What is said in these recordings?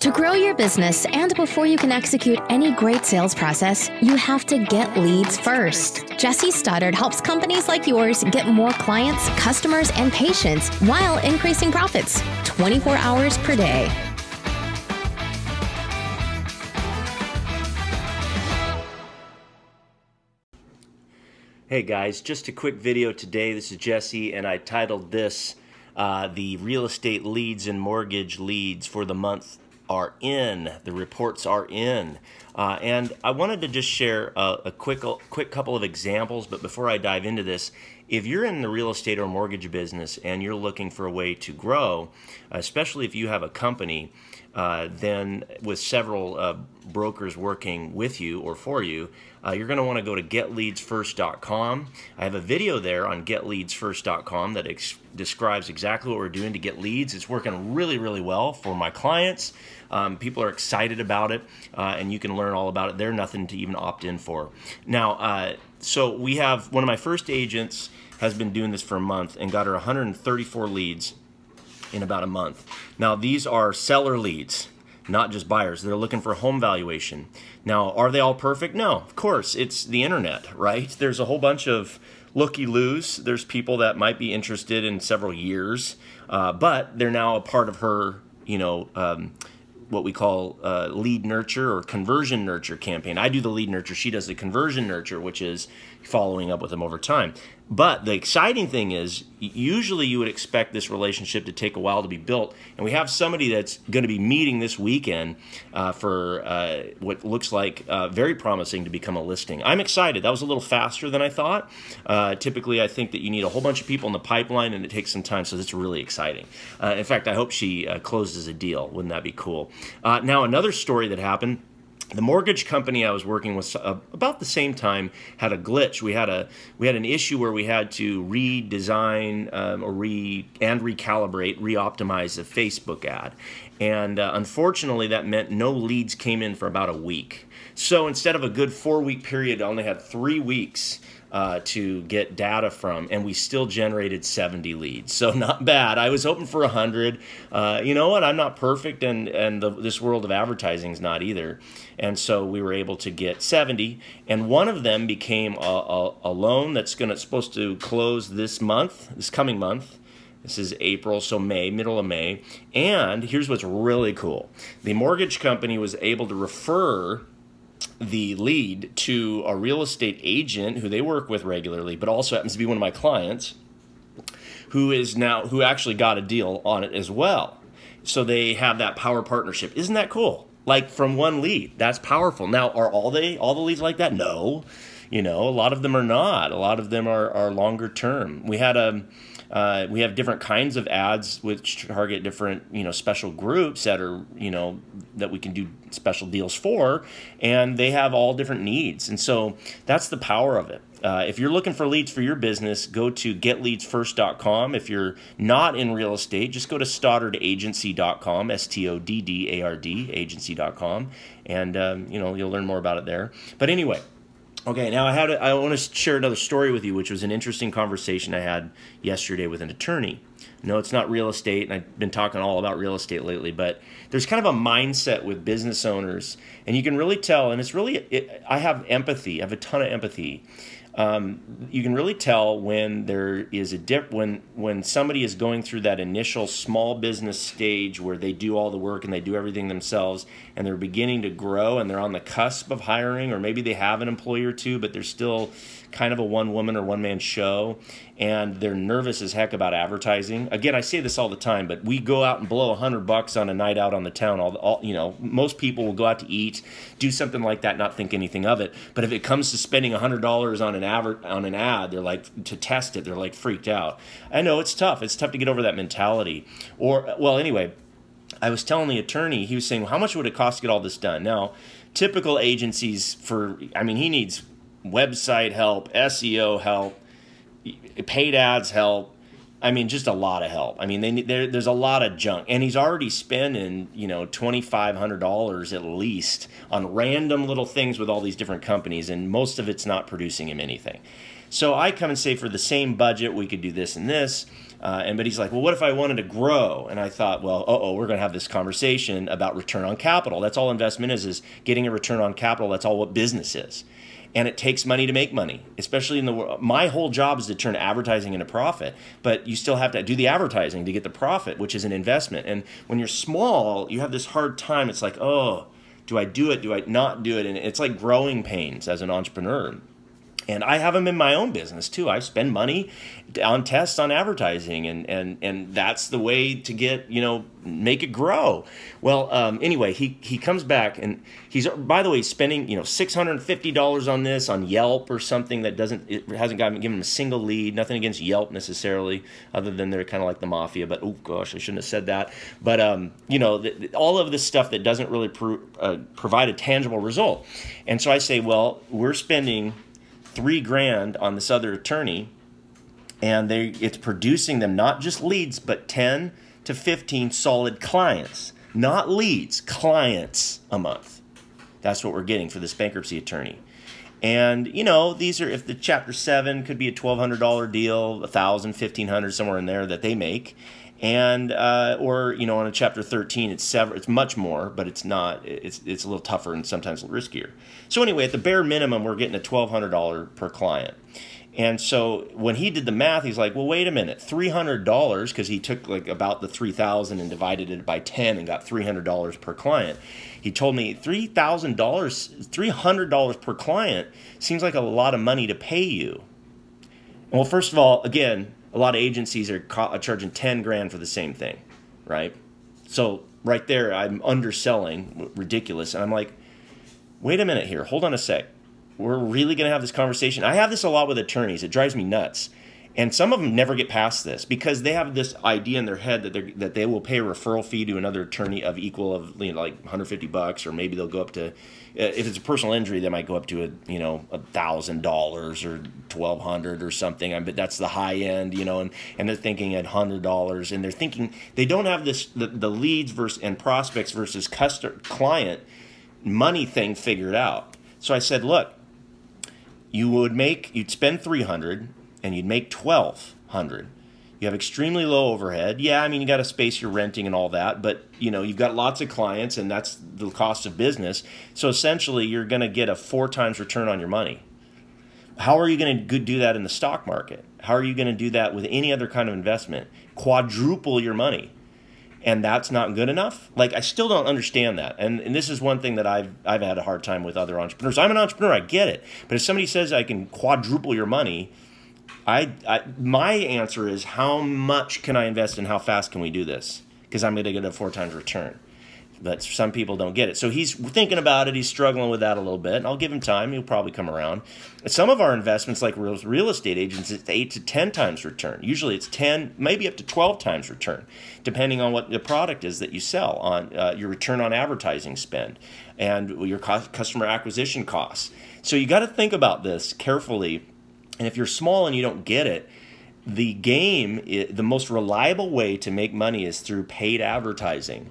To grow your business and before you can execute any great sales process, you have to get leads first. Jesse Stoddard helps companies like yours get more clients, customers, and patients while increasing profits 24 hours per day. Hey guys, just a quick video today. This is Jesse, and I titled this uh, The Real Estate Leads and Mortgage Leads for the Month are in. The reports are in. Uh, and I wanted to just share a, a, quick, quick couple of examples. But before I dive into this, if you're in the real estate or mortgage business and you're looking for a way to grow, especially if you have a company, uh, then with several uh, brokers working with you or for you, uh, you're going to want to go to getleadsfirst.com. I have a video there on getleadsfirst.com that ex- describes exactly what we're doing to get leads. It's working really, really well for my clients. Um, people are excited about it, uh, and you can learn all about it there. Nothing to even opt in for. Now, uh, so we have one of my first agents has been doing this for a month and got her 134 leads in about a month. Now, these are seller leads, not just buyers. They're looking for home valuation. Now, are they all perfect? No, of course. It's the internet, right? There's a whole bunch of looky loos. There's people that might be interested in several years, uh, but they're now a part of her, you know, um, what we call uh, lead nurture or conversion nurture campaign. I do the lead nurture, she does the conversion nurture, which is following up with them over time. But the exciting thing is, usually you would expect this relationship to take a while to be built. And we have somebody that's going to be meeting this weekend uh, for uh, what looks like uh, very promising to become a listing. I'm excited. That was a little faster than I thought. Uh, typically, I think that you need a whole bunch of people in the pipeline and it takes some time, so it's really exciting. Uh, in fact, I hope she closes a deal. Wouldn't that be cool? Now, another story that happened the mortgage company I was working with uh, about the same time had a glitch. We had a we had an issue where we had to redesign um, or re and recalibrate, reoptimize a Facebook ad, and uh, unfortunately that meant no leads came in for about a week. So instead of a good four week period, I only had three weeks uh, to get data from, and we still generated 70 leads. So not bad. I was hoping for 100. Uh, you know what? I'm not perfect, and and the, this world of advertising is not either. And so we were able to get 70, and one of them became a, a, a loan that's going to supposed to close this month, this coming month. This is April, so May, middle of May. And here's what's really cool the mortgage company was able to refer the lead to a real estate agent who they work with regularly, but also happens to be one of my clients, who is now who actually got a deal on it as well. So they have that power partnership. Isn't that cool? Like from one lead, that's powerful. Now, are all they all the leads like that? No, you know, a lot of them are not. A lot of them are are longer term. We had a uh, we have different kinds of ads which target different, you know, special groups that are, you know, that we can do special deals for, and they have all different needs. And so that's the power of it. Uh, if you're looking for leads for your business, go to getleadsfirst.com. If you're not in real estate, just go to stoddardagency.com, S T O D D A R D, agency.com, and um, you know you'll learn more about it there. But anyway, Okay, now I had a, I want to share another story with you, which was an interesting conversation I had yesterday with an attorney. No, it's not real estate, and I've been talking all about real estate lately, but there's kind of a mindset with business owners, and you can really tell, and it's really, it, I have empathy, I have a ton of empathy um, you can really tell when there is a dip when when somebody is going through that initial small business stage where they do all the work and they do everything themselves and they're beginning to grow and they're on the cusp of hiring or maybe they have an employee or two but they're still kind of a one woman or one man show and they're nervous as heck about advertising. Again, I say this all the time, but we go out and blow a hundred bucks on a night out on the town. All, all, you know, most people will go out to eat, do something like that, not think anything of it. But if it comes to spending a hundred dollars on an advert on an ad, they're like to test it, they're like freaked out. I know it's tough. It's tough to get over that mentality. Or well, anyway. I was telling the attorney, he was saying, well, how much would it cost to get all this done? Now, typical agencies for, I mean, he needs website help, SEO help, paid ads help, I mean, just a lot of help. I mean, they, there's a lot of junk, and he's already spending, you know, twenty five hundred dollars at least on random little things with all these different companies, and most of it's not producing him anything. So I come and say, for the same budget, we could do this and this. Uh, and but he's like, well, what if I wanted to grow? And I thought, well, oh, we're going to have this conversation about return on capital. That's all investment is: is getting a return on capital. That's all what business is and it takes money to make money especially in the world my whole job is to turn advertising into profit but you still have to do the advertising to get the profit which is an investment. And when you're small you have this hard time. It's like oh do i do it? Do i not do it? And it's like growing pains as an entrepreneur and I have them in my own business too. I spend money on tests on advertising, and and and that's the way to get you know make it grow. Well, um, anyway, he he comes back and he's by the way spending you know six hundred and fifty dollars on this on Yelp or something that doesn't it hasn't gotten given him a single lead. Nothing against Yelp necessarily, other than they're kind of like the mafia. But oh gosh, I shouldn't have said that. But um, you know the, all of this stuff that doesn't really pro- uh, provide a tangible result. And so I say, well, we're spending three grand on this other attorney and they it's producing them not just leads but 10 to 15 solid clients. Not leads clients a month. That's what we're getting for this bankruptcy attorney. And you know these are if the chapter 7 could be a $1200 deal 1000 1500 somewhere in there that they make and uh, or you know on a chapter 13 it's several it's much more but it's not it's it's a little tougher and sometimes riskier. So anyway at the bare minimum we're getting a $1200 per client. And so when he did the math he's like well wait a minute $300 because he took like about the 3000 and divided it by 10 and got $300 per client. He told me $3000 $300 per client seems like a lot of money to pay you. Well first of all again a lot of agencies are ca- charging 10 grand for the same thing, right? So right there, I'm underselling, ridiculous. And I'm like, wait a minute here, hold on a sec. We're really going to have this conversation. I have this a lot with attorneys. It drives me nuts. And some of them never get past this because they have this idea in their head that they that they will pay a referral fee to another attorney of equal of you know like 150 bucks or maybe they'll go up to uh, if it's a personal injury they might go up to a you know a thousand dollars or twelve hundred or something. But that's the high end, you know, and, and they're thinking at hundred dollars and they're thinking they don't have this the, the leads versus and prospects versus customer client money thing figured out. So I said, look, you would make you'd spend 300 and you'd make 1200 you have extremely low overhead. Yeah i mean you got a space you're renting and all that but you know you've got lots of clients and that's the cost of business. So essentially you're going to get a four times return on your money. How are you going to do that in the stock market? How are you going to do that with any other kind of investment? Quadruple your money. And that's not good enough? Like i still don't understand that. And, and this is one thing that I've, I've had a hard time with other entrepreneurs. I'm an entrepreneur i get it. But if somebody says i can quadruple your money I, I my answer is how much can I invest and how fast can we do this? Because I'm going to get a four times return. But some people don't get it. So he's thinking about it. He's struggling with that a little bit. And I'll give him time. He'll probably come around. Some of our investments, like real, real estate agents, it's eight to 10 times return. Usually it's 10, maybe up to 12 times return, depending on what the product is that you sell, on uh, your return on advertising spend and your customer acquisition costs. So you got to think about this carefully and if you're small and you don't get it, the game, the most reliable way to make money is through paid advertising.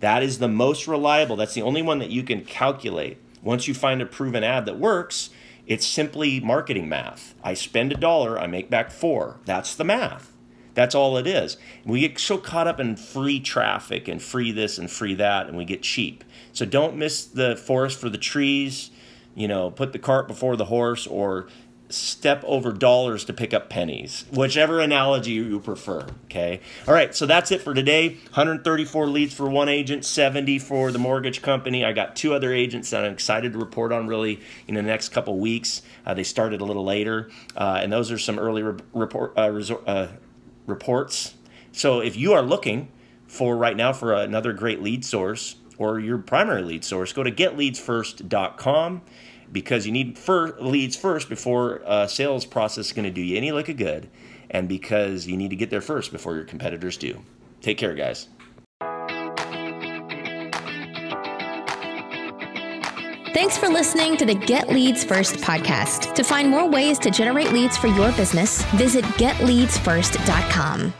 That is the most reliable. That's the only one that you can calculate. Once you find a proven ad that works, it's simply marketing math. I spend a dollar, I make back four. That's the math. That's all it is. We get so caught up in free traffic and free this and free that, and we get cheap. So don't miss the forest for the trees. You know, put the cart before the horse, or step over dollars to pick up pennies, whichever analogy you prefer. Okay. All right. So that's it for today. 134 leads for one agent, 70 for the mortgage company. I got two other agents that I'm excited to report on really in the next couple weeks. Uh, they started a little later, uh, and those are some early re- report uh, resor- uh, reports. So if you are looking for right now for another great lead source or your primary lead source, go to getleadsfirst.com because you need fir- leads first before a sales process is going to do you any lick of good, and because you need to get there first before your competitors do. Take care, guys. Thanks for listening to the Get Leads First podcast. To find more ways to generate leads for your business, visit getleadsfirst.com.